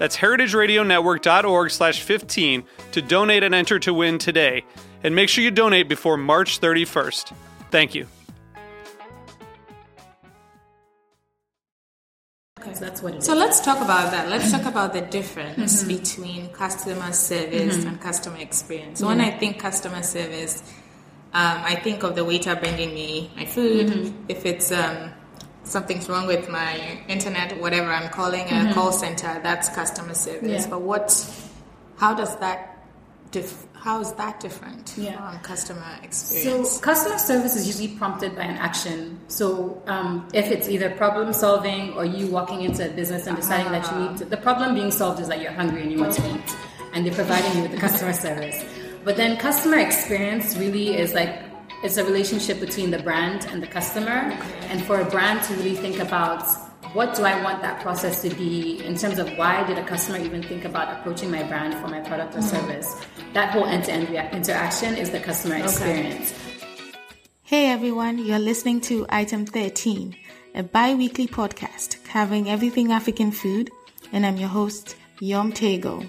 That's heritageradionetwork.org slash 15 to donate and enter to win today. And make sure you donate before March 31st. Thank you. Okay, so that's what it So let's talk about that. Let's talk about the difference between customer service and customer experience. When I think customer service, um, I think of the waiter bringing me my food. If it's um, something's wrong with my internet, whatever, I'm calling a call center. That's customer service. Yeah. But what? How does that? Dif- how is that different Yeah. from customer experience? So customer service is usually prompted by an action. So um, if it's either problem solving or you walking into a business and deciding that you need to, the problem being solved is that you're hungry and you want to eat, and they're providing you with the customer service. But then customer experience really is like it's a relationship between the brand and the customer, and for a brand to really think about what do I want that process to be in terms of why did a customer even think about approaching my brand for my product or service? That whole end-to-end rea- interaction is the customer experience. Hey everyone, you're listening to Item 13, a bi weekly podcast covering everything African food, and I'm your host, Yom Tego.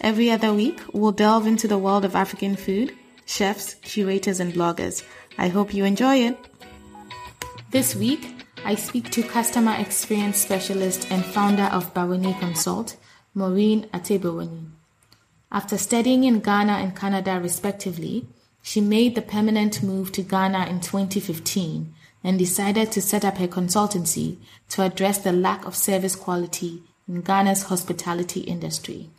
Every other week, we'll delve into the world of African food, chefs, curators, and bloggers. I hope you enjoy it. This week, I speak to customer experience specialist and founder of Bawoni Consult, Maureen Atebawone. After studying in Ghana and Canada respectively, she made the permanent move to Ghana in 2015 and decided to set up her consultancy to address the lack of service quality in Ghana's hospitality industry.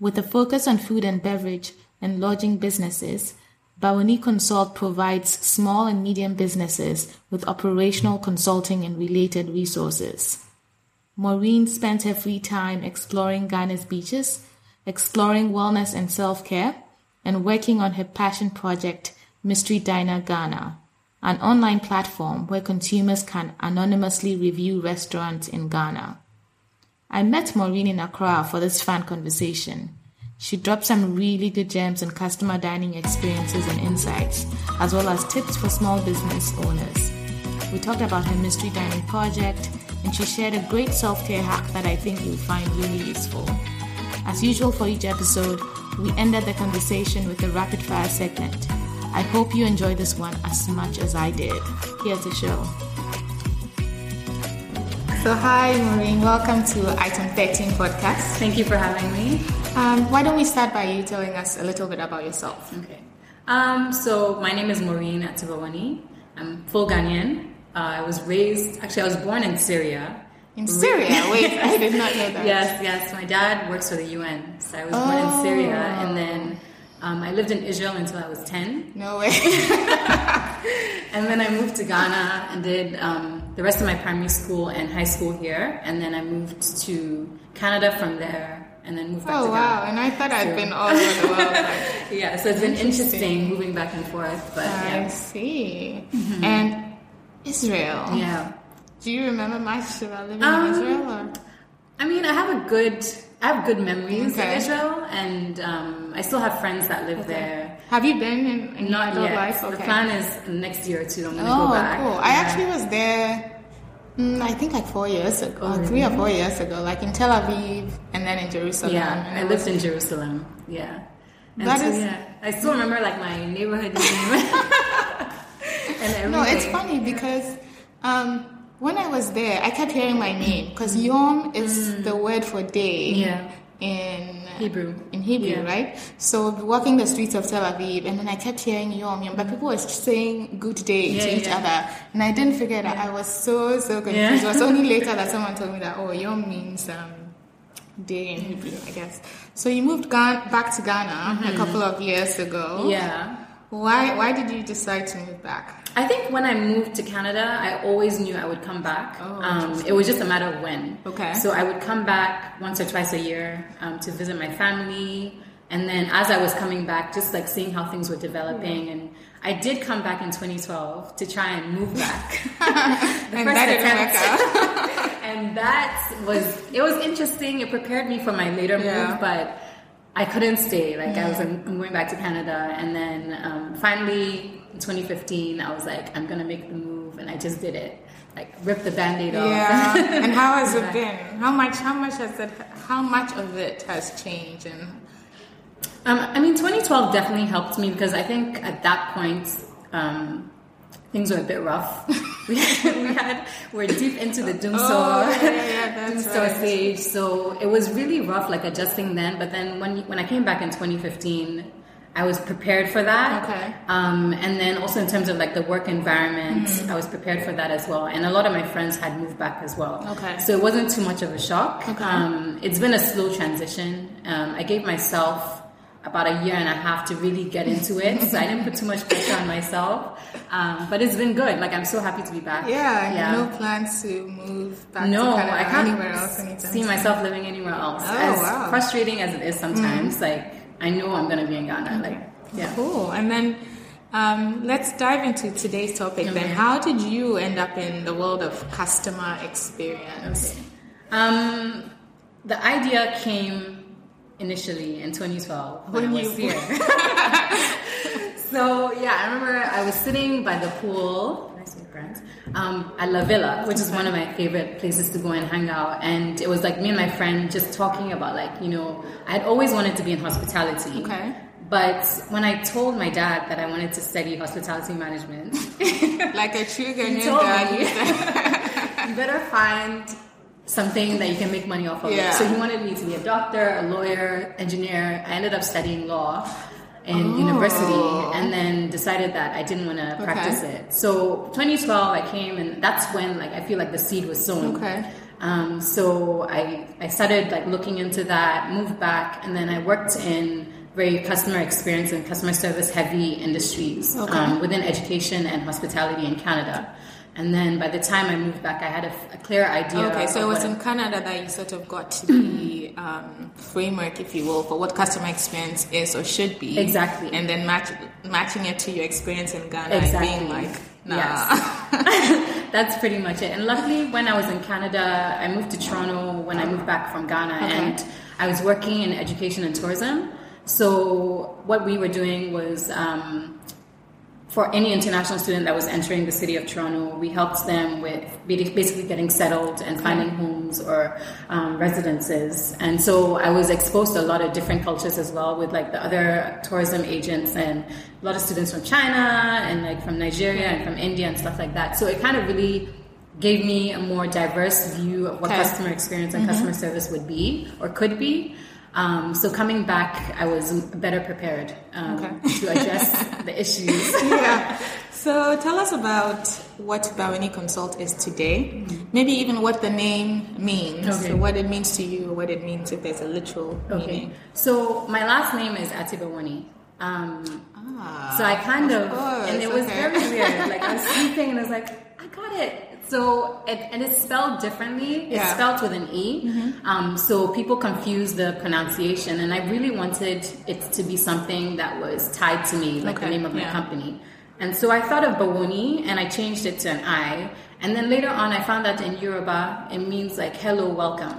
With a focus on food and beverage and lodging businesses, Bawoni Consult provides small and medium businesses with operational consulting and related resources. Maureen spent her free time exploring Ghana's beaches, exploring wellness and self care, and working on her passion project, Mystery Diner Ghana, an online platform where consumers can anonymously review restaurants in Ghana. I met Maureen in Accra for this fun conversation. She dropped some really good gems on customer dining experiences and insights, as well as tips for small business owners. We talked about her mystery dining project, and she shared a great self care hack that I think you'll find really useful. As usual for each episode, we ended the conversation with a rapid fire segment. I hope you enjoy this one as much as I did. Here's the show. So, hi, Maureen. Welcome to Item 13 podcast. Thank you for having me. Um, why don't we start by you telling us a little bit about yourself? Okay. Um, so my name is Maureen Atebawone. I'm full Ghanaian. Uh, I was raised, actually, I was born in Syria. In Syria? Wait, I did not know that. Yes, yes. My dad works for the UN, so I was born in Syria, and then um, I lived in Israel until I was ten, No way. and then I moved to Ghana and did um, the rest of my primary school and high school here, and then I moved to Canada from there, and then moved back Oh, to wow. And I thought I'd been all over the world. Like, Yeah, so it's been Interesting. moving back and forth, but I yeah. see. And Israel. yeah. Do you remember much about living Um, in Israel? Or? I mean, I have a good, I have good memories Okay. of Israel, and um, I still have friends that live there. Have you been in, in Not adult yet. life? The plan is next year or two. I'm gonna Oh, go back. cool. I actually was there, mm, I think like four years ago, three or four years ago, like in Tel Aviv and then in Jerusalem. yeah, And I lived in Jerusalem. Yeah, and That so, is- yeah, I still remember like my neighborhood name. No, it's funny because um, when I was there, I kept hearing my name because Yom is the word for day Mm. Yeah. in Hebrew. In Hebrew, Yeah. right? So walking the streets of Tel Aviv, and then I kept hearing Yom Yom, but people were saying good day Yeah, to each yeah. other, and I didn't figure that. I was so so confused. It was only later that someone told me that oh Yom means um, day in Hebrew, I guess. So you moved Ga- back to Ghana a couple of years ago. Mm-hmm. Yeah. Why why did you decide to move back? I think when I moved to Canada, I always knew I would come back. Oh, um, it was just a matter of when. Okay. So I would come back once or twice a year um, to visit my family. And then as I was coming back, just like seeing how things were developing. And I did come back in 2012 to try and move back. And that attempt. and that was, it was interesting. It prepared me for my later Yeah. move, but I couldn't stay. Like I was, I'm I'm going back to Canada, and then um, finally in 2015, I was like, I'm gonna make the move, and I just did it. Like rip the band-aid off. Yeah. and how has it been? How much? How much has it? How much of it has changed? And Um, I mean, 2012 definitely helped me because I think at that point um, things were a bit rough. we, had, we had we're deep into the doom Oh, yeah, yeah, that's dumsor right. stage, so it was really rough, like adjusting then. But then when when I came back in 2015. I was prepared for that. Okay. Um, and then also in terms of like the work environment, Mm-hmm. I was prepared for that as well. And a lot of my friends had moved back as well. Okay. So it wasn't too much of a shock. Okay. Um, it's been a slow transition. Um, I gave myself about a year and a half to really get into it, so I didn't put too much pressure on myself. Um, but it's been good. Like I'm so happy to be back. yeah, yeah. no plans to move back No, to I can't anywhere else anytime see myself living anywhere else. Oh, as wow. Frustrating as it is sometimes, like I know I'm gonna be in Ghana. Like, yeah. Cool. And then um, let's dive into today's topic. Then, how did you end up in the world of customer experience? Um, the idea came initially in 2012 when, When I was you- here. so yeah, I remember I was sitting by the pool. Nice with friends. Um, at La Villa, which is one of my favorite places to go and hang out, and it was like me and my friend just talking about like you know I had always wanted to be in hospitality. Okay. But when I told my dad that I wanted to study hospitality management, Like a true Ghanaian dad. you better find something that you can make money off of. Yeah. So he wanted me to be a doctor, a lawyer, engineer. I ended up studying law in Oh. university and then decided that I didn't want to Okay. practice it. So 2012 I came and that's when like I feel like the seed was sown. Okay. Um, so I, I started like looking into that, moved back, and then I worked in very customer experience and customer service heavy industries Okay. um, within education and hospitality in Canada. And then by the time I moved back, I had a, a clear idea. Okay, so it was in Canada that you sort of got the um, framework, if you will, for what customer experience is or should be. Exactly. And then match, matching it to your experience in Ghana Exactly. and being like, nah. Yes. That's pretty much it. And luckily, when I was in Canada, I moved to Toronto when I moved back from Ghana, Okay. and I was working in education and tourism. So what we were doing was. Um, for any international student that was entering the city of Toronto, we helped them with basically getting settled and finding homes or um, residences. And so I was exposed to a lot of different cultures as well, with like the other tourism agents and a lot of students from China and like from Nigeria and from India and stuff like that. So it kind of really gave me a more diverse view of what Okay. customer experience and customer service would be or could be. Um, so coming back, I was better prepared um, Okay. to address the issues. yeah. So tell us about what Bawoni Consult is today. Maybe even what the name means. Okay. So what it means to you, what it means if there's a literal Okay. meaning. So my last name is Atebawone. Um, Ah, so I kind of, course, and it was okay. very weird. Like I was sleeping and I was like, I got it. So it, and it's spelled differently. It's Yeah. Mm-hmm. spelled with an e. Um, so people confuse the pronunciation, and I really wanted it to be something that was tied to me, like Okay, the name of my company. And so I thought of Bawoni, and I changed it to an I. And then later on, I found that in Yoruba, it means like hello, welcome.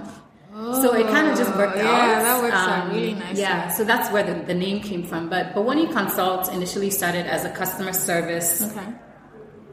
so it kind of just worked Oh, yeah, out. Um, that works out really nicely. Yeah, so that's where the, the name came from. But Bawoni Consult initially started as a customer service Okay.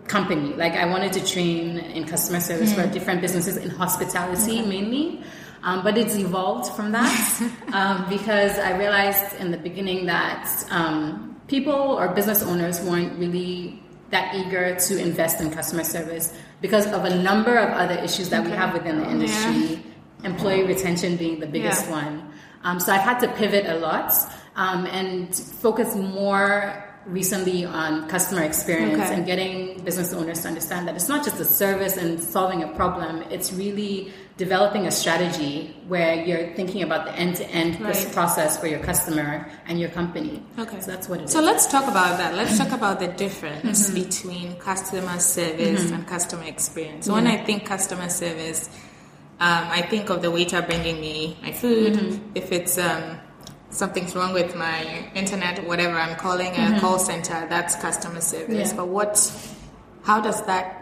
Company. Like I wanted to train in customer service for different businesses in hospitality mainly. Um, but it's evolved from that um, because I realized in the beginning that um, people or business owners weren't really that eager to invest in customer service because of a number of other issues that we have within the industry, employee retention being the biggest Yeah. one. Um, so I've had to pivot a lot um, and focus more recently on customer experience Okay. and getting business owners to understand that it's not just a service and solving a problem, it's really developing a strategy where you're thinking about the end to end Right. process for your customer and your company. Okay. So that's what it is. So let's talk about that. Let's talk about the difference between customer service and customer experience. When I think customer service, um, I think of the waiter bringing me my food. If it's um, something's wrong with my internet, whatever, I'm calling a call center. That's customer service. Yeah. But what? How does that?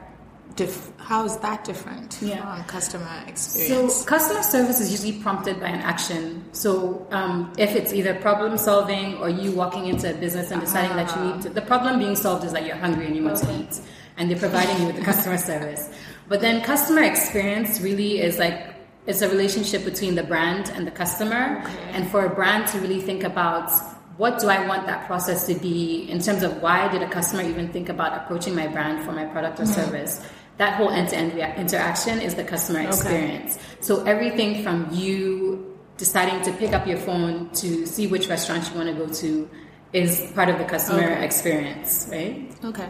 Dif- how is that different Yeah. from customer experience? So customer service is usually prompted by an action. So um, if it's either problem solving or you walking into a business and deciding that you need to, the problem being solved is that you're hungry and you want to eat, and they're providing you with the customer service. But then customer experience really is like it's a relationship between the brand and the customer, and for a brand to really think about what do I want that process to be in terms of why did a customer even think about approaching my brand for my product or service? That whole end-to-end rea- interaction is the customer experience. So everything from you deciding to pick up your phone to see which restaurant you want to go to is part of the customer Okay. experience, right? Okay.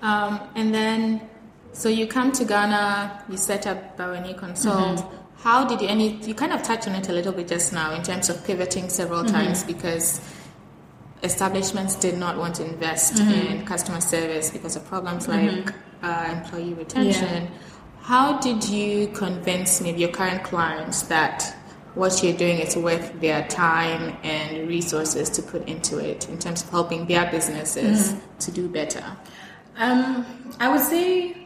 Um, and then, so you come to Ghana, you set up Bawoni Consult. Mm-hmm. How did you, and you, you kind of touched on it a little bit just now in terms of pivoting several Mm-hmm. times because establishments did not want to invest Mm-hmm. in customer service because of problems like uh, employee retention. How did you convince maybe your current clients that what you're doing is worth their time and resources to put into it in terms of helping their businesses Mm-hmm. to do better? Um, I would say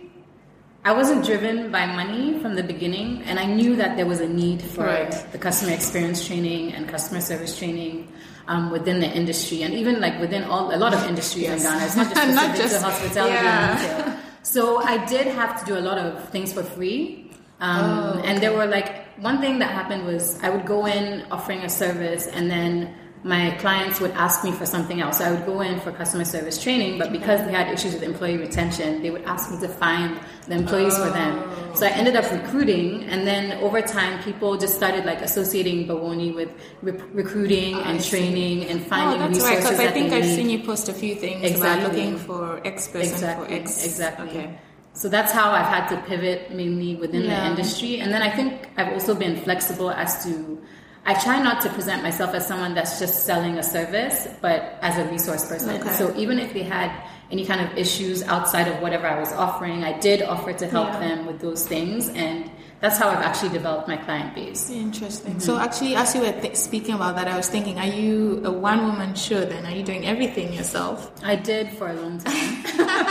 I wasn't driven by money from the beginning, and I knew that there was a need for Right. the customer experience training and customer service training um, within the industry, and even like within all a lot of industries Yes. in Ghana. It's not just Not just- to hospitality yeah. and retail. So I did have to do a lot of things for free. Um, Oh, And there were like one thing that happened was I would go in offering a service, and then my clients would ask me for something else. So I would go in for customer service training, but because they had issues with employee retention, they would ask me to find the employees for them. So I ended up recruiting, and then over time, people just started like associating Bawoni with re- recruiting and training and oh, finding oh, that's right. resources Because I think I've need. seen you post a few things about looking for X person Exactly, for X. exactly. Okay. So that's how I've had to pivot mainly within the industry. And then I think I've also been flexible as to, I try not to present myself as someone that's just selling a service, but as a resource person. Okay. So even if they had any kind of issues outside of whatever I was offering, I did offer to help Yeah. them with those things. And that's how I've actually developed my client base. Interesting. Mm-hmm. So actually, as you were th- speaking about that, I was thinking, are you a one-woman show then? Are you doing everything yourself? I did for a long time.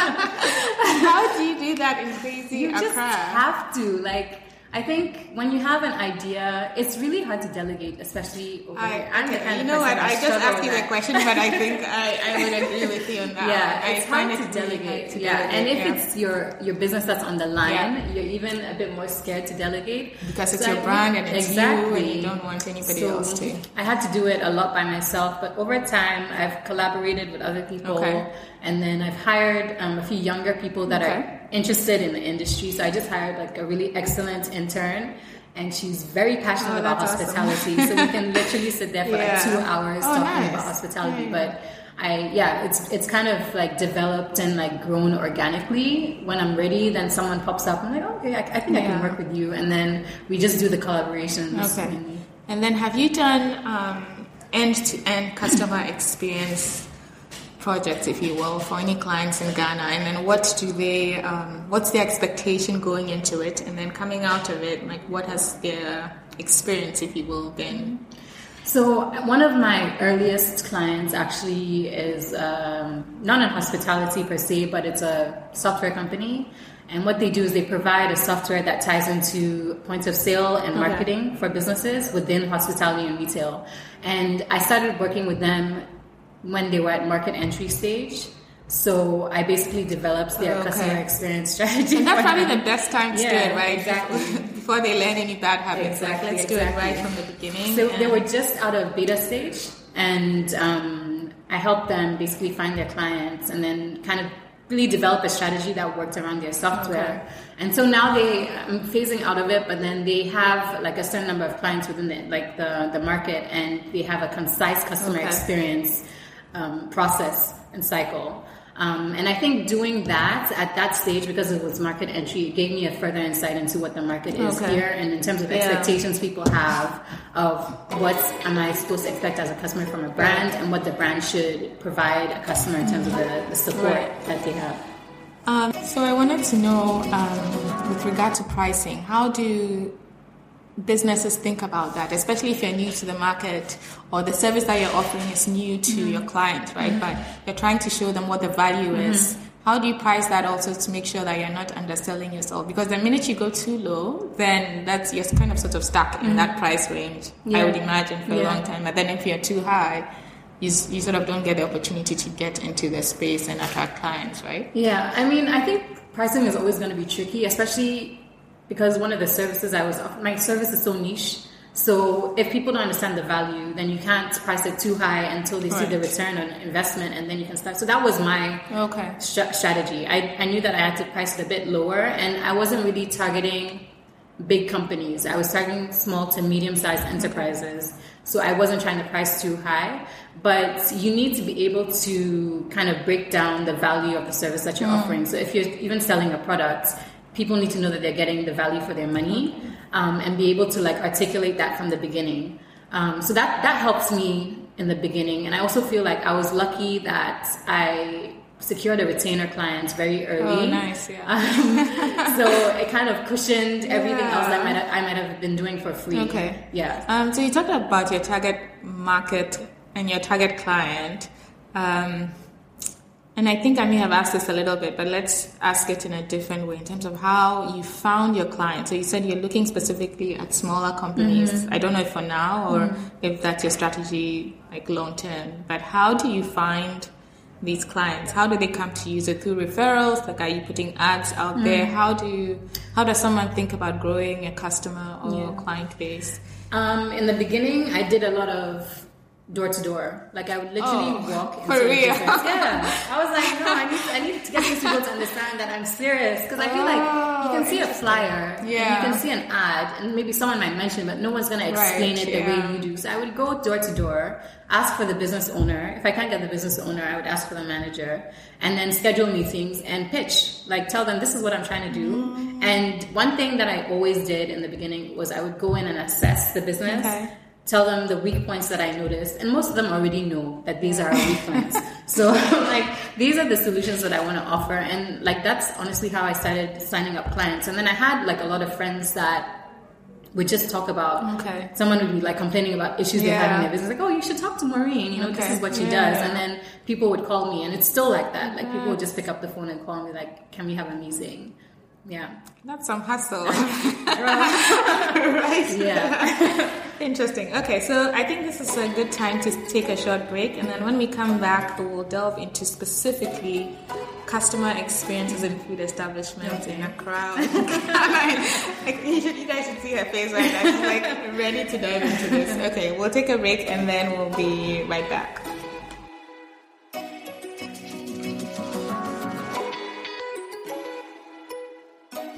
How do you do that in crazy you just have to like i think when you have an idea it's really hard to delegate especially over I, here. I'm the kind you of know what? I just asked you that. question, but I think I, I would agree with you on that. yeah. I it's hard to it delegate. to yeah, and if yeah. it's your your business that's on the line, Yeah. you're even a bit more scared to delegate because it's So your I brand and it's exactly. you, and you don't want anybody So, else to. I had to do it a lot by myself, but over time, I've collaborated with other people, Okay. and then I've hired um, a few younger people that Okay. are interested in the industry. So I just hired like a really excellent intern. And she's very passionate Oh, about that's awesome. hospitality, so we can literally sit there for Yeah. like two hours Oh, talking nice. about hospitality. Yeah. But I, yeah, it's it's kind of like developed and like grown organically. When I'm ready, then someone pops up. I'm like, okay, I, I think I can work with you, and then we just do the collaborations. Okay. And then have you done um, end-to-end customer experience projects, if you will, for any clients in Ghana? And then what do they, um, what's their expectation going into it? And then coming out of it, like what has their experience, if you will, been? So one of my earliest clients actually is um, not in hospitality per se, but it's a software company. And what they do is they provide a software that ties into points of sale and Okay. marketing for businesses within hospitality and retail. And I started working with them when they were at market entry stage. So I basically developed their Okay. customer experience strategy. And that's probably them. the best time to do it, right? exactly. Before they learn any bad habits. Like, Exactly, let's do it right from the beginning. So they were just out of beta stage, and um, I helped them basically find their clients and then kind of really develop a strategy that worked around their software. Okay. And so now they, I'm phasing out of it, but then they have like a certain number of clients within the, like the, the market and they have a concise customer okay. experience um, process and cycle. Um, and I think doing that at that stage, because it was market entry, it gave me a further insight into what the market is okay. here and in terms of expectations yeah. people have of what am I supposed to expect as a customer from a brand and what the brand should provide a customer in terms of the, the support right. that they have. Um, so I wanted to know, um, with regard to pricing, how do businesses think about that, especially if you're new to the market or the service that you're offering is new to mm-hmm. your client, right? Mm-hmm. But you're trying to show them what the value mm-hmm. is. How do you price that also to make sure that you're not underselling yourself? Because the minute you go too low, then that's you're kind of sort of stuck in that mm-hmm. price range. Yeah. I would imagine for yeah. a long time. But then if you're too high, you, you sort of don't get the opportunity to get into the space and attract clients, right? Yeah, I mean, I think pricing is always going to be tricky, especially because one of the services I was my service is so niche. So if people don't understand the value, then you can't price it too high until they right. see the return on investment, and then you can start. So that was my okay. st- strategy. I, I knew that I had to price it a bit lower, and I wasn't really targeting big companies. I was targeting small to medium sized enterprises. So I wasn't trying to price too high, but you need to be able to kind of break down the value of the service that you're mm. offering. So if you're even selling a product, people need to know that they're getting the value for their money um, and be able to like articulate that from the beginning. Um, so that that helps me in the beginning, and I also feel like I was lucky that I secured a retainer client very early. Oh, nice, yeah. Um, so it kind of cushioned everything yeah. else that might have, I might have been doing for free. Okay. Yeah. Um, so you talked about your target market and your target client. Um, and I think I may have asked this a little bit, but let's ask it in a different way in terms of how you found your clients. So you said you're looking specifically at smaller companies. Mm-hmm. I don't know if for now or mm-hmm. if that's your strategy like long term, but how do you find these clients? How do they come to you? Is it through referrals? Like are you putting ads out mm-hmm. there? How do you, how does someone think about growing a customer or yeah. client base? Um, in the beginning, I did a lot of door to door. Like I would literally oh, walk into for real? Yeah, I was like, no, I need, I need to get these people to understand that I'm serious because I feel like you can see a flyer, yeah, you can see an ad, and maybe someone might mention, but no one's gonna explain right, it the yeah. way you do. So I would go door to door, ask for the business owner. If I can't get the business owner, I would ask for the manager, and then schedule meetings and pitch. Like tell them this is what I'm trying to do. Mm. And one thing that I always did in the beginning was I would go in and assess the business. Okay tell them the weak points that I noticed, and most of them already know that these are weak points. So like these are the solutions that I want to offer, and like that's honestly how I started signing up clients. And then I had like a lot of friends that would just talk about. Okay. Someone would be like complaining about issues yeah. they have in their business, like, oh, you should talk to Maureen. You know, okay. this is what she yeah. does. And then people would call me, and it's still like that. Like people would just pick up the phone and call me, like, can we have a meeting? Yeah. That's some hustle. right? Yeah. Interesting. Okay, so I think this is a good time to take a short break, and then when we come back, we'll delve into specifically customer experiences in food establishments in Accra. like, you, should, you guys should see her face right now. She's like ready to dive into this. Okay, we'll take a break, and then we'll be right back.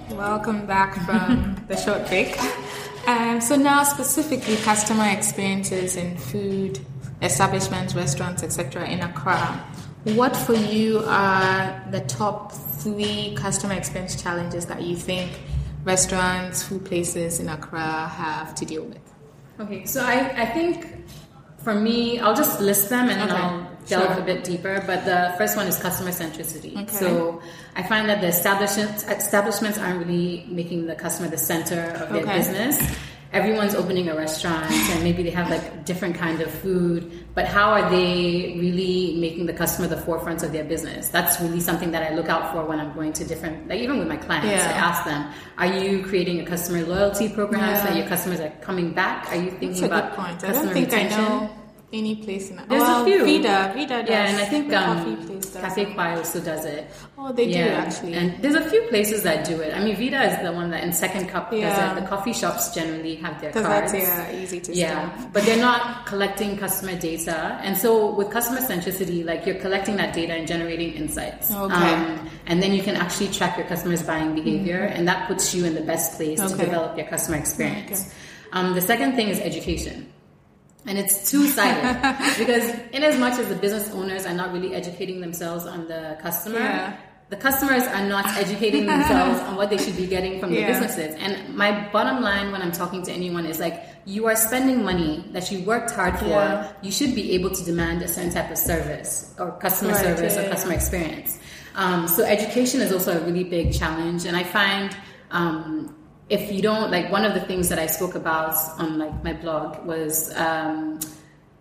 Welcome back from the short break. Um, so now specifically customer experiences in food establishments, restaurants, etc. in Accra. What for you are the top three customer experience challenges that you think restaurants, food places in Accra have to deal with? Okay, so I, I think for me, I'll just list them and okay. then I'll delve sure. a bit deeper. But the first one is customer centricity. Okay. So I find that the establishments establishments aren't really making the customer the center of their okay. business. Everyone's opening a restaurant and maybe they have like different kind of food, but how are they really making the customer the forefront of their business? That's really something that I look out for when I'm going to different, like even with my clients, yeah. I ask them, are you creating a customer loyalty program yeah. so that your customers are coming back? Are you thinking about point. customer I don't think retention? Any place in There's well, a few. Vida, Vida does. Yeah, and I think um, coffee place does. Cafe Kwae also does it. Oh, they do actually. and there's a few places that do it. I mean, Vida is the one that in Second Cup Yeah. does it. The coffee shops generally have their cards. that's yeah, easy to Yeah, stamp. but they're not collecting customer data, and so with customer centricity, like you're collecting that data and generating insights. Okay. Um, and then you can actually track your customers' buying behavior, and that puts you in the best place to Mm-hmm. Develop your customer experience. Okay. Um, the second thing is education. And it's two sided because, in as much as the business owners are not really educating themselves on the customer, Yeah. the customers are not educating themselves on what they should be getting from the businesses. And my bottom line when I'm talking to anyone is like, you are spending money that you worked hard for. Yeah. You should be able to demand a certain type of service or customer Right, service yeah, or yeah. customer experience. Um, so education is also a really big challenge, and I find um, if you don't like one of the things that I spoke about on like my blog was um,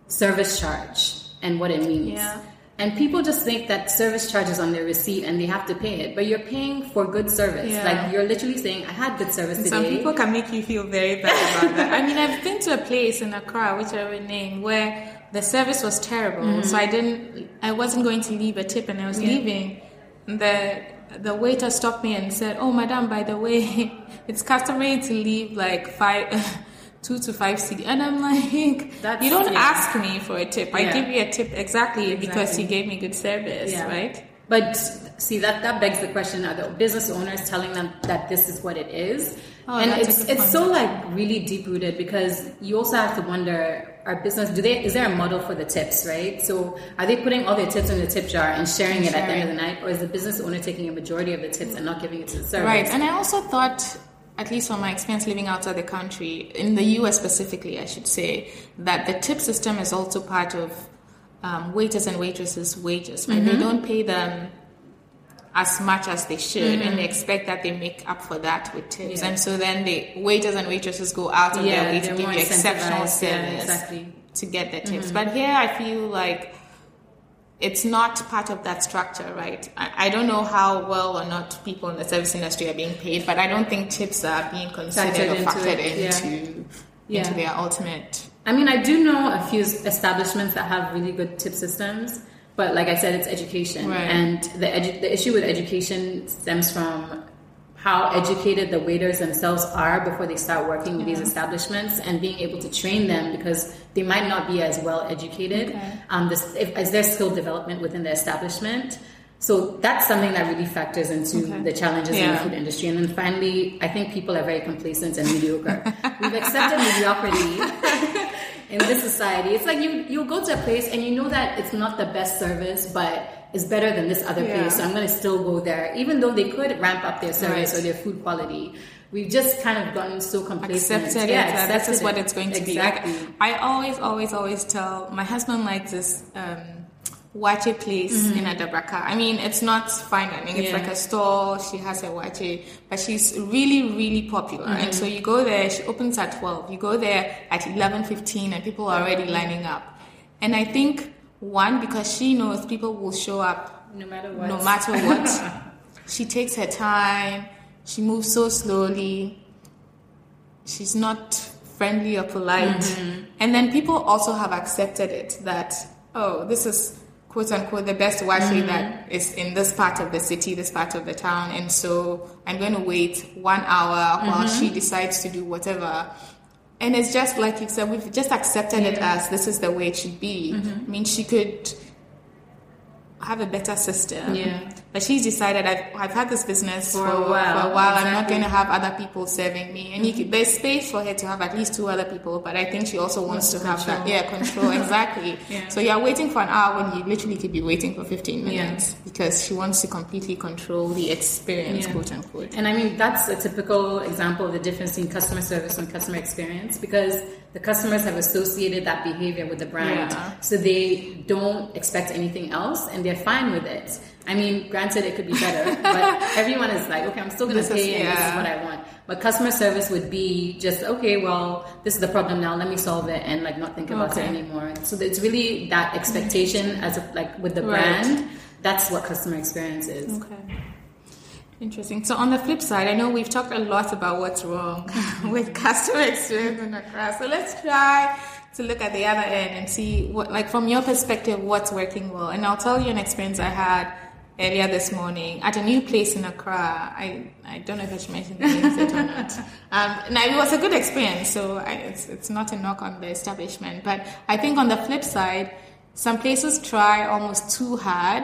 service charge and what it means. Yeah. And people just think that service charge is on their receipt and they have to pay it, but you're paying for good service. Yeah. Like you're literally saying, "I had good service today." Some people can make you feel very bad about that. I mean, I've been to a place in Accra, which I will name, where the service was terrible. So I didn't, I wasn't going to leave a tip, and I was leaving. The the waiter stopped me and said, "Oh, madam, by the way, it's customary to leave like five, Two to five cedi, and I'm like, That's- you don't yeah. ask me for a tip. I give you a tip exactly, because you gave me good service, Yeah. right? But see that that begs the question: Are the business owners telling them that this is what it is? Oh, and it's it's so like really deep rooted because you also have to wonder: Our business do they is there a model for the tips? Right? So are they putting all their tips in the tip jar and sharing it at the end of the night, or is the business owner taking a majority of the tips and not giving it to the service? Right, and I also thought, at least from my experience living outside the country, in the US specifically, I should say, that the tip system is also part of um, waiters and waitresses' wages. Right, they don't pay them as much as they should, and they mm-hmm. expect that they make up for that with tips. Yeah. And so then the waiters and waitresses go out of Yeah, their way to give you exceptional service exactly. to get the tips. Mm-hmm. But here, I feel like it's not part of that structure, right? I, I don't know how well or not people in the service industry are being paid, but I don't think tips are being considered Factored or factored it, yeah. into Yeah. into their ultimate. I mean, I do know a few establishments that have really good tip systems, but like I said, it's education, Right. and the edu- the issue with education stems from how educated the waiters themselves are before they start working with these establishments, and being able to train them because they might not be as well educated. Okay. Um, this, if, as their skill development within the establishment. So that's something that really factors into Okay. the challenges in the food industry. And then finally, I think people are very complacent and mediocre. We've accepted mediocrity in this society. It's like you you go to a place and you know that it's not the best service, but it's better than this other Yeah. place. So I'm going to still go there, even though they could ramp up their service Right. or their food quality. We've just kind of gotten so complacent. Accepted Yeah, it. that this is accepted what it's going to exactly. be. Like, I always, always, always tell my husband like this um, waakye place in Adabraka. I mean, it's not fine dining. It's Mm-hmm. Yeah. like a store. She has a waakye, but she's really, really popular. And Mm-hmm. so you go there. She opens at twelve. You go there at eleven fifteen, and people are already lining up. And I think one because she knows people will show up No matter what. no matter what. she takes her time. She moves so slowly. She's not friendly or polite. Mm-hmm. And then people also have accepted it that, oh, this is quote unquote the best waakye Mm-hmm. that is in this part of the city, this part of the town. And so I'm going to wait one hour while Mm-hmm. she decides to do whatever. And it's just like you said, we've just accepted it as this is the way it should be. Mm-hmm. I mean, she could have a better system. Yeah. But she's decided I've, I've had this business For for, a while, For a while. I'm not going to have other people serving me. And you could, there's space for her to have at least two other people, but I think she also wants to have that. Control. Yeah, control, exactly. Yeah. So you're waiting for an hour when you literally could be waiting for 15 Yeah. minutes because she wants to completely control the experience, Yeah. quote unquote. And I mean, that's a typical example of the difference in customer service and customer experience because the customers have associated that behavior with the brand. Yeah. So they don't expect anything else and they're fine with it. I mean, granted, it could be better, but everyone is like, okay, I'm still going to This is- pay and this is what I want. But customer service would be just, okay, well, this is the problem now, let me solve it and like not think about Okay. it anymore. So it's really that expectation as a, like with the Right. brand. That's what customer experience is. Okay. Interesting. So on the flip side, I know we've talked a lot about what's wrong with customer experience in Accra. So let's try to look at the other end and see what, like from your perspective, what's working well. And I'll tell you an experience I had earlier this morning at a new place in Accra. I, I don't know if I should mention the names yet or not. Um, now, it was a good experience, so I, it's, it's not a knock on the establishment. But I think on the flip side, some places try almost too hard.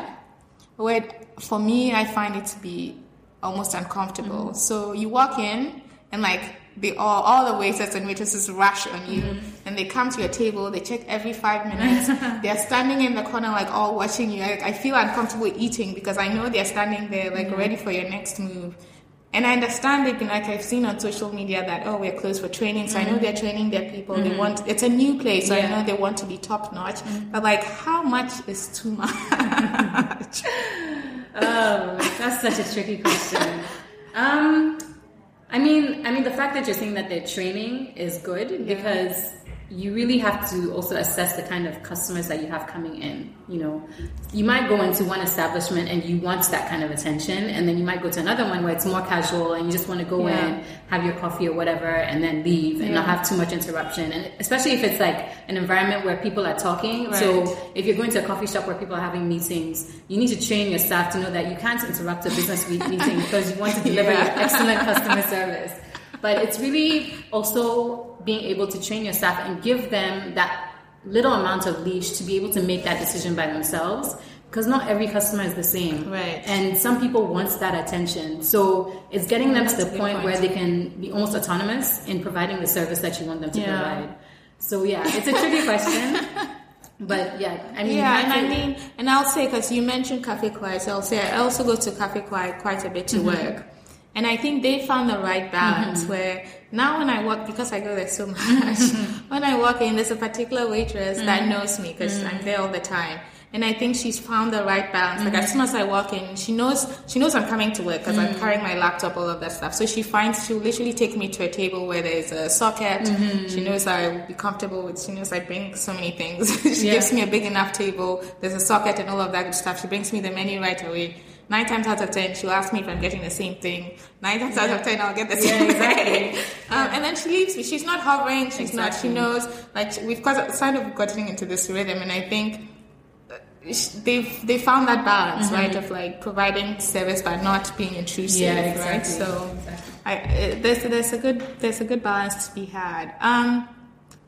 Where for me, I find it to be almost uncomfortable. Mm-hmm. So you walk in and like they all all the waiters and waitresses rush on you mm-hmm. and they come to your table they check every five minutes they're standing in the corner like all watching you like, i feel uncomfortable eating because i know they're standing there like mm-hmm. ready for your next move and I understand it, like I've seen on social media that oh we're closed for training, so mm-hmm. I know they're training their people. Mm-hmm. They want it's a new place, so yeah. I know they want to be top notch. Mm-hmm. But like, how much is too much? oh, that's such a tricky question. Um, I mean, I mean, the fact that you're saying that they're training is good yeah. because you really have to also assess the kind of customers that you have coming in. You know, you might go into one establishment and you want that kind of attention, and then you might go to another one where it's more casual and you just want to go yeah. in, have your coffee or whatever, and then leave and yeah. not have too much interruption. And especially if it's like an environment where people are talking. Right. So if you're going to a coffee shop where people are having meetings, you need to train your staff to know that you can't interrupt a business meeting because you want to deliver yeah. excellent customer service. But it's really also being able to train your staff and give them that little amount of leash to be able to make that decision by themselves. Because not every customer is the same. Right. And some people want that attention. So it's getting them to the point, point, where they can be almost autonomous in providing the service that you want them to yeah. provide. So yeah it's a tricky question. But yeah i mean yeah and i mean and i'll say because you mentioned cafe Kwae so i'll say i also go to cafe Kwae quite a bit to mm-hmm. work and I think they found the right balance mm-hmm. where now when I walk, because I go there so much, when I walk in, there's a particular waitress mm-hmm. that knows me because mm-hmm. I'm there all the time. And I think she's found the right balance. Like as soon as I walk in, she knows she knows I'm coming to work because I'm carrying my laptop, all of that stuff. So she finds she'll literally take me to a table where there's a socket. Mm-hmm. She knows I will be comfortable with. She knows I bring so many things. she yeah. gives me a big enough table. There's a socket and all of that good stuff. She brings me the menu right away nine times out of ten, she'll ask me if I'm getting the same thing. Nine times yeah. out of ten, I'll get the same yeah, exactly. thing. Um. And then she leaves me. She's not hovering. She's exactly. not. She knows. Like we've got, kind of gotten into this rhythm, and I think they've they found that balance, mm-hmm. right, of like providing service but not being intrusive, yeah, exactly. right? So, exactly. I, uh, there's there's a good there's a good balance to be had. Um,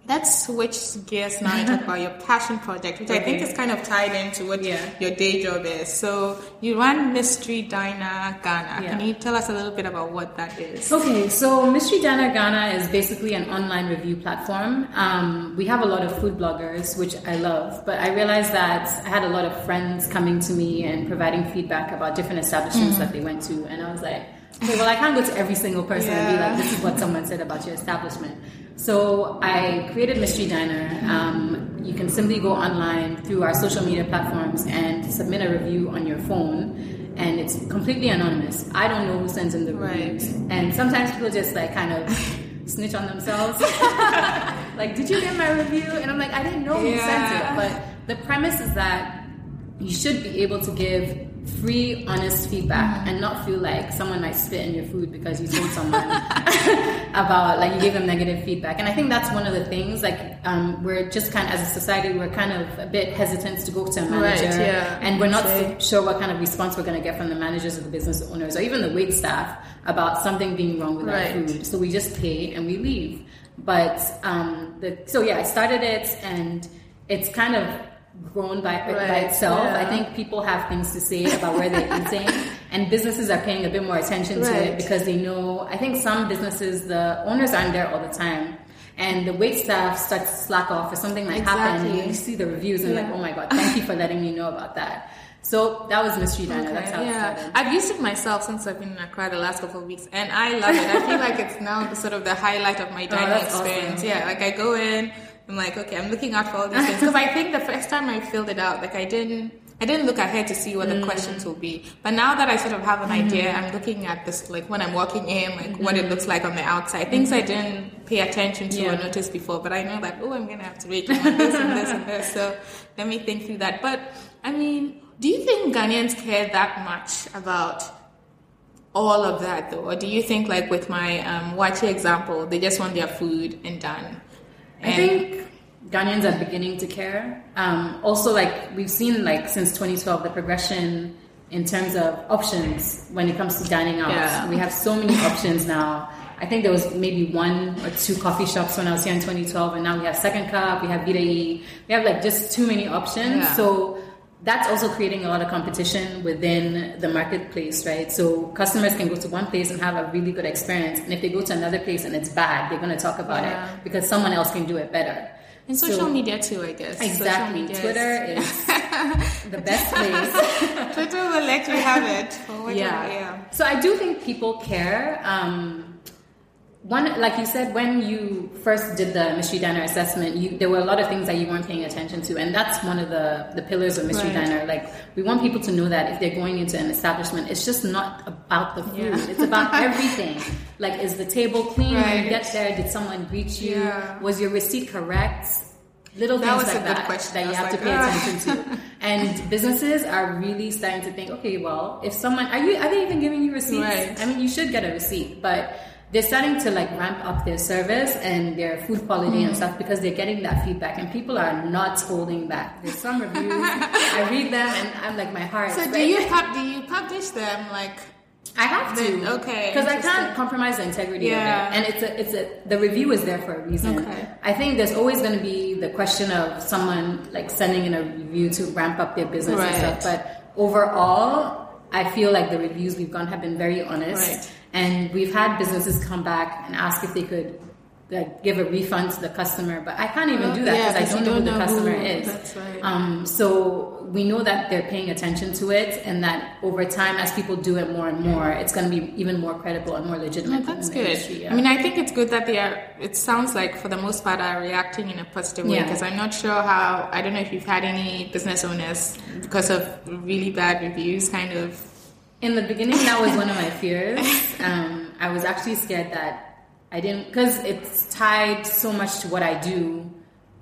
Let's switch gears now and talk about your passion project, which okay. I think is kind of tied into what yeah. your day job is. So you run Mystery Diner Ghana. Yeah. Can you tell us a little bit about what that is? Okay, so Mystery Diner Ghana is basically an online review platform. Um, we have a lot of food bloggers, which I love, but I realized that I had a lot of friends coming to me and providing feedback about different establishments mm-hmm. that they went to, and I was like, okay, well, I can't go to every single person yeah. and be like, this is what someone said about your establishment. So I created Mystery Diner. Um, you can simply go online through our social media platforms and submit a review on your phone, and it's completely anonymous. I don't know who sends in the reviews, right. and sometimes people just like kind of snitch on themselves. like, did you get my review? And I'm like, I didn't know who sent it, but the premise is that you should be able to give free, honest feedback and not feel like someone might spit in your food because you told someone about, like, you gave them negative feedback. And I think that's one of the things, like, um, we're just kind of, as a society, we're kind of a bit hesitant to go to a manager. Right, yeah. And we're not sure what kind of response we're going to get from the managers or the business owners or even the wait staff about something being wrong with right. our food. So we just pay and we leave. But, um, the, so yeah, I started it and it's kind of grown by, right. by itself. Yeah. I think people have things to say about where they're eating, and businesses are paying a bit more attention right. to it because they know. I think some businesses, the owners aren't there all the time. And the wait staff starts to slack off if something like exactly. happen. You see the reviews and yeah. like, oh my god, thank you for letting me know about that. So that was Mystery Diner. Okay, That's how yeah. it started. I've used it myself since I've been in Accra the last couple of weeks, and I love it. I feel like it's now the, sort of the highlight of my oh, dining oh, experience. Awesome. Yeah, like I go in, I'm like, okay, I'm looking out for all these things because I think the first time I filled it out, like I didn't, I didn't look ahead to see what the mm. questions will be. But now that I sort of have an mm-hmm. idea, I'm looking at this, like when I'm walking in, like mm-hmm. what it mm-hmm. looks like on the outside, things I didn't pay attention to yeah. or notice before. But I know that, oh, I'm gonna have to on this and this and this. So let me think through that. But I mean, do you think Ghanaians care that much about all of that though, or do you think like with my um, Waakye example, they just want their food and done? I think Ghanaians are beginning to care. Um, also, like we've seen, like since 2012, the progression in terms of options when it comes to dining out. Yeah. We have so many options now. I think there was maybe one or two coffee shops when I was here in 2012, and now we have Second Cup, we have E. We have like just too many options. Yeah. So that's also creating a lot of competition within the marketplace, right? So customers can go to one place and have a really good experience, and if they go to another place and it's bad, they're going to talk about Yeah. it because someone else can do it better. And social So- media too, I guess. Exactly. is- Twitter is the best place. Twitter will let you have it. For yeah. yeah. So I do think people care. Um, one, like you said, when you first did the mystery diner assessment, you, there were a lot of things that you weren't paying attention to, and that's one of the the pillars of mystery Right. diner. Like we want people to know that if they're going into an establishment, it's just not about the food; Yeah. it's about everything. Like, is the table clean when you get there? Did someone greet you? Yeah. Was your receipt correct? Little That things was a like good that question. that you have to pay "Ah." attention to. And businesses are really starting to think, okay, well, if someone are you are they even giving you receipts? Right. I mean, you should get a receipt, but they're starting to like ramp up their service and their food quality Mm. and stuff because they're getting that feedback, and people are not holding back. There's some reviews I read them, and I'm like, my heart. So do right? you pub- do you publish them like? I have to. Then- okay, Because I can't compromise the integrity Yeah. of it. And it's a, it's a, the review is there for a reason. Okay. I think there's always going to be the question of someone like sending in a review to ramp up their business Right. and stuff. But overall, I feel like the reviews we've gotten have been very honest. Right. And we've had businesses come back and ask if they could like, give a refund to the customer. But I can't even do that Yeah, because I 'cause don't know who the customer who- is. right. Um, so we know that they're paying attention to it, and that over time, as people do it more and more, it's going to be even more credible and more legitimate. Oh, that's good. industry, yeah. I mean, I think it's good that they are. It sounds like for the most part are reacting in a positive way Yeah. because I'm not sure how. I don't know if you've had any business owners because of really bad reviews, kind of. In the beginning, that was one of my fears. Um, I was actually scared that I didn't, because it's tied so much to what I do.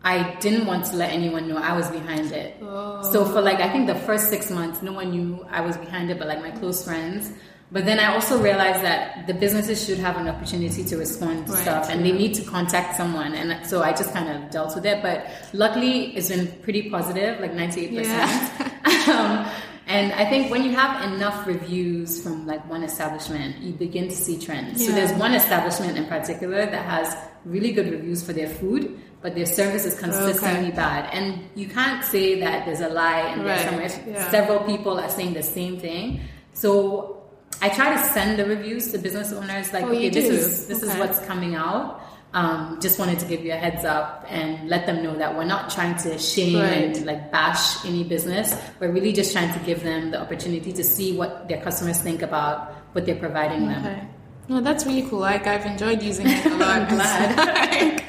I didn't want to let anyone know I was behind it. So for like, I think the first six months, no one knew I was behind it, but like my close friends. But then I also realized that the businesses should have an opportunity to respond to Right, stuff, and they need to contact someone. And so I just kind of dealt with it. But luckily, it's been pretty positive, like ninety eight percent. Um, and I think when you have enough reviews from like one establishment, you begin to see trends. So there's one establishment in particular that has really good reviews for their food, but their service is consistently Okay. bad. And you can't say that there's a lie and there's Right, somewhere yeah. several people are saying the same thing. So I try to send the reviews to business owners like, Oh, okay, this is this is what's coming out. Um, just wanted to give you a heads up and let them know that we're not trying to shame Right. and like bash any business. We're really just trying to give them the opportunity to see what their customers think about what they're providing them. Okay. No, that's really cool. Like I've enjoyed using it a lot. glad. Like,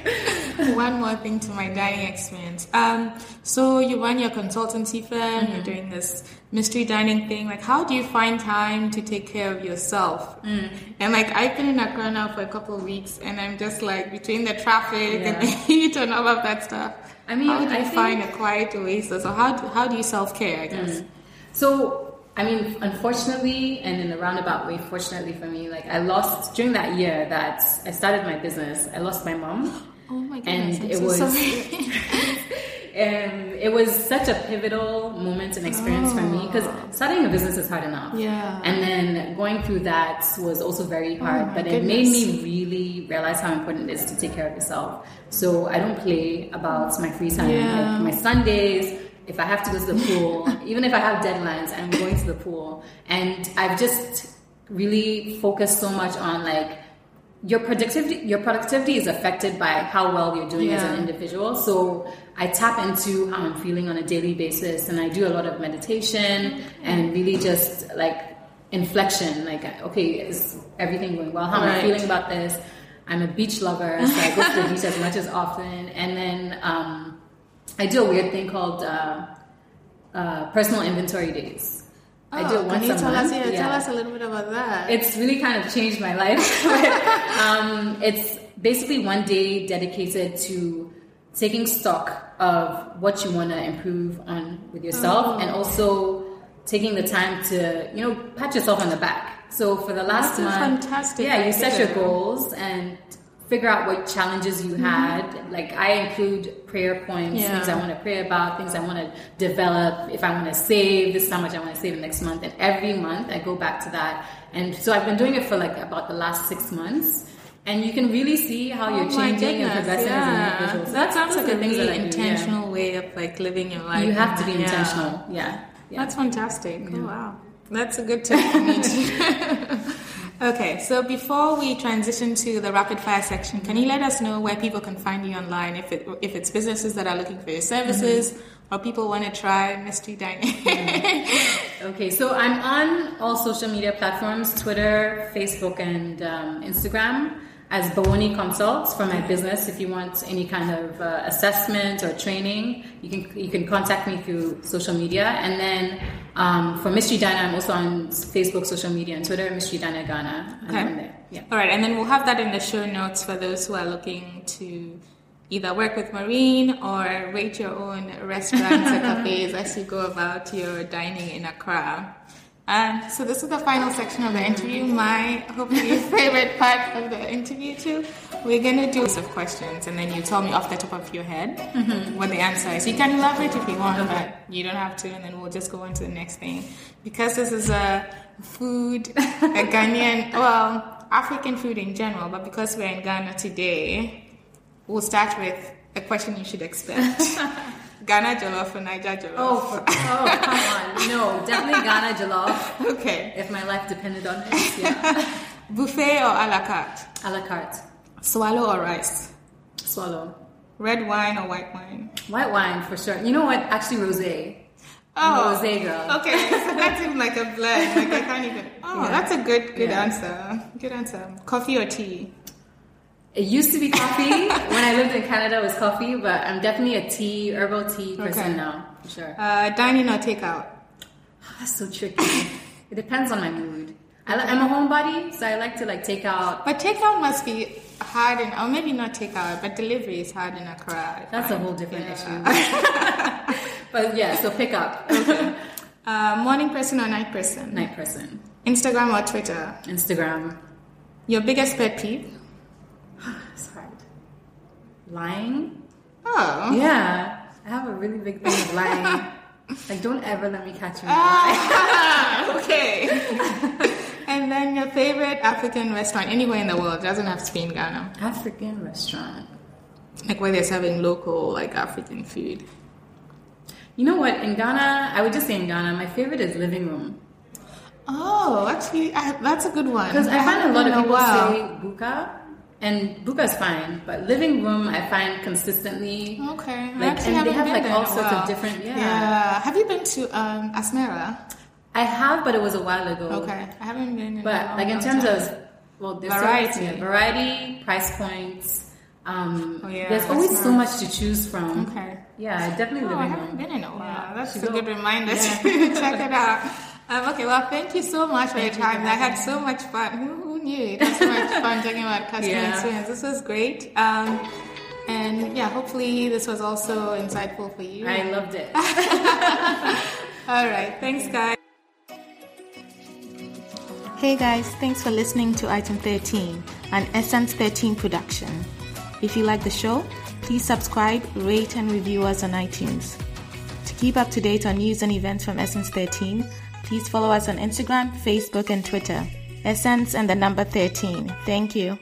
one more thing to my dining experience. Um, so you run your consultancy firm. Mm-hmm. You're doing this mystery dining thing. Like, how do you find time to take care of yourself? Mm. And like, I've been in Accra now for a couple of weeks, and I'm just like between the traffic and Yeah. the heat and all of that stuff. I mean, how do you I think- find a quiet oasis, or how do, how do you self care? I guess. So, I mean, unfortunately, and in a roundabout way, fortunately for me, like I lost during that year that I started my business. I lost my mom, Oh my and goodness! I'm it so was um, it was such a pivotal moment and experience for me because starting a business is hard enough. Yeah. and then going through that was also very hard. Oh but it made me really realize how important it is to take care of yourself. So I don't play about my free time, Yeah. like my Sundays. If I have to go to the pool, even if I have deadlines, I'm going to the pool. And I've just really focused so much on like your productivity your productivity is affected by how well you're doing as an individual. So i tap into how i'm feeling on a daily basis and i do a lot of meditation and really just like inflection. Like okay is everything going well? How am i feeling about this? I'm a beach lover so i go to the beach as much as often. And then um, i do a weird thing called uh, uh, personal inventory days I do it Oh, once can you a tell month. us? Yeah, yeah. tell us a little bit about that. It's really kind of changed my life. um, it's basically one day dedicated to taking stock of what you want to improve on with yourself Oh. and also taking the time to, you know, pat yourself on the back. So for the last That's month, fantastic yeah, you set your goals and figure out what challenges you had. Like I include prayer points, Yeah. things I want to pray about, things I want to develop. If I want to save, this is how much I want to save next month. And every month I go back to that. And so I've been doing it for like about the last six months. And you can really see how you're Oh my changing and goodness, progressing as an individual. So that sounds like a really yeah. intentional way of like living your life. You have to be Yeah. intentional. Yeah. yeah. That's fantastic. Oh, wow. That's a good tip for me too. okay, so before we transition to the rapid fire section, can you let us know where people can find you online? If it if it's businesses that are looking for your services or people want to try mystery dining. Okay, so I'm on all social media platforms Twitter, Facebook, and um, Instagram as Bawoni Consults for my business. If you want any kind of uh, assessment or training, you can you can contact me through social media. And then um, for Mystery Diner, I'm also on Facebook, social media, and Twitter, Mystery Diner Ghana. I'm Okay. there. Yeah. All right, and then we'll have that in the show notes for those who are looking to either work with Maureen or rate your own restaurants or cafes as you go about your dining in Accra. And so this is the final section of the interview, my hopefully favorite part of the interview too. We're gonna do some questions and then you tell me off the top of your head mm-hmm. what the answer is. You can elaborate if you want, but you don't have to and then we'll just go on to the next thing. Because this is a food, a Ghanaian, well, African food in general, but because we're in Ghana today, we'll start with a question you should expect. Ghana jollof or Naija jollof? Oh, for, oh, come on! No, definitely Ghana jollof. okay. If my life depended on it, yeah. Buffet or a la carte? A la carte, Swallow or rice? swallow. Red wine or white wine? White wine for sure. You know what? Actually, rosé. Oh, Rosé girl. Okay, so that's even like a blend. Like I can't even. Oh, Yeah. that's a good, good Yeah. answer. Good answer. Coffee or tea? It used to be coffee. when I lived in Canada, it was coffee, but I'm definitely a tea, herbal tea person Okay. now, for sure. Uh, dining or takeout? That's so tricky. it depends on my mood. I, I'm a homebody, so I like to like take out. But takeout must be hard in, or maybe not takeout, but delivery is hard in Accra. I That's a whole different Yeah. issue. but yeah, so pick up. Uh, morning person or night person? Night person. Instagram or Twitter? Instagram. Your biggest pet peeve? Lying. Oh. Yeah, I have a really big thing of lying. like, don't ever let me catch you. Ah, okay. and then your favorite African restaurant anywhere in the world doesn't have to be in Ghana. African restaurant. Like where they're serving local like African food. You know what? In Ghana, I would just say in Ghana, my favorite is living room. Oh, actually, I, that's a good one. Because I find a lot of people while. say buka, and buka is fine, but living room I find consistently. Okay, I Like, actually and they been like all sorts of different. Yeah. Have you been to um, Asmera? I have, but it was a while ago. Okay, I haven't been. In But a like in long terms time. of well, there's Variety. So, yeah, variety, price points. Um, Oh, yeah, there's always so much to choose from. Okay. Yeah, definitely Oh, I haven't room. been in a while. Yeah, That's should a good reminder Yeah. to check it out. Um, okay, well, thank you so much for your Thank you time. I had so much fun. Who, who knew it? Had so much fun talking about customer Yeah. experience. This was great. Um, and yeah, hopefully this was also insightful for you. I loved it. All right, thanks, guys. Hey guys, thanks for listening to Item 13, an esSense 13 production. If you like the show, please subscribe, rate, and review us on iTunes. To keep up to date on news and events from esSense 13, please follow us on Instagram, Facebook, and Twitter. esSense and the number 13. Thank you.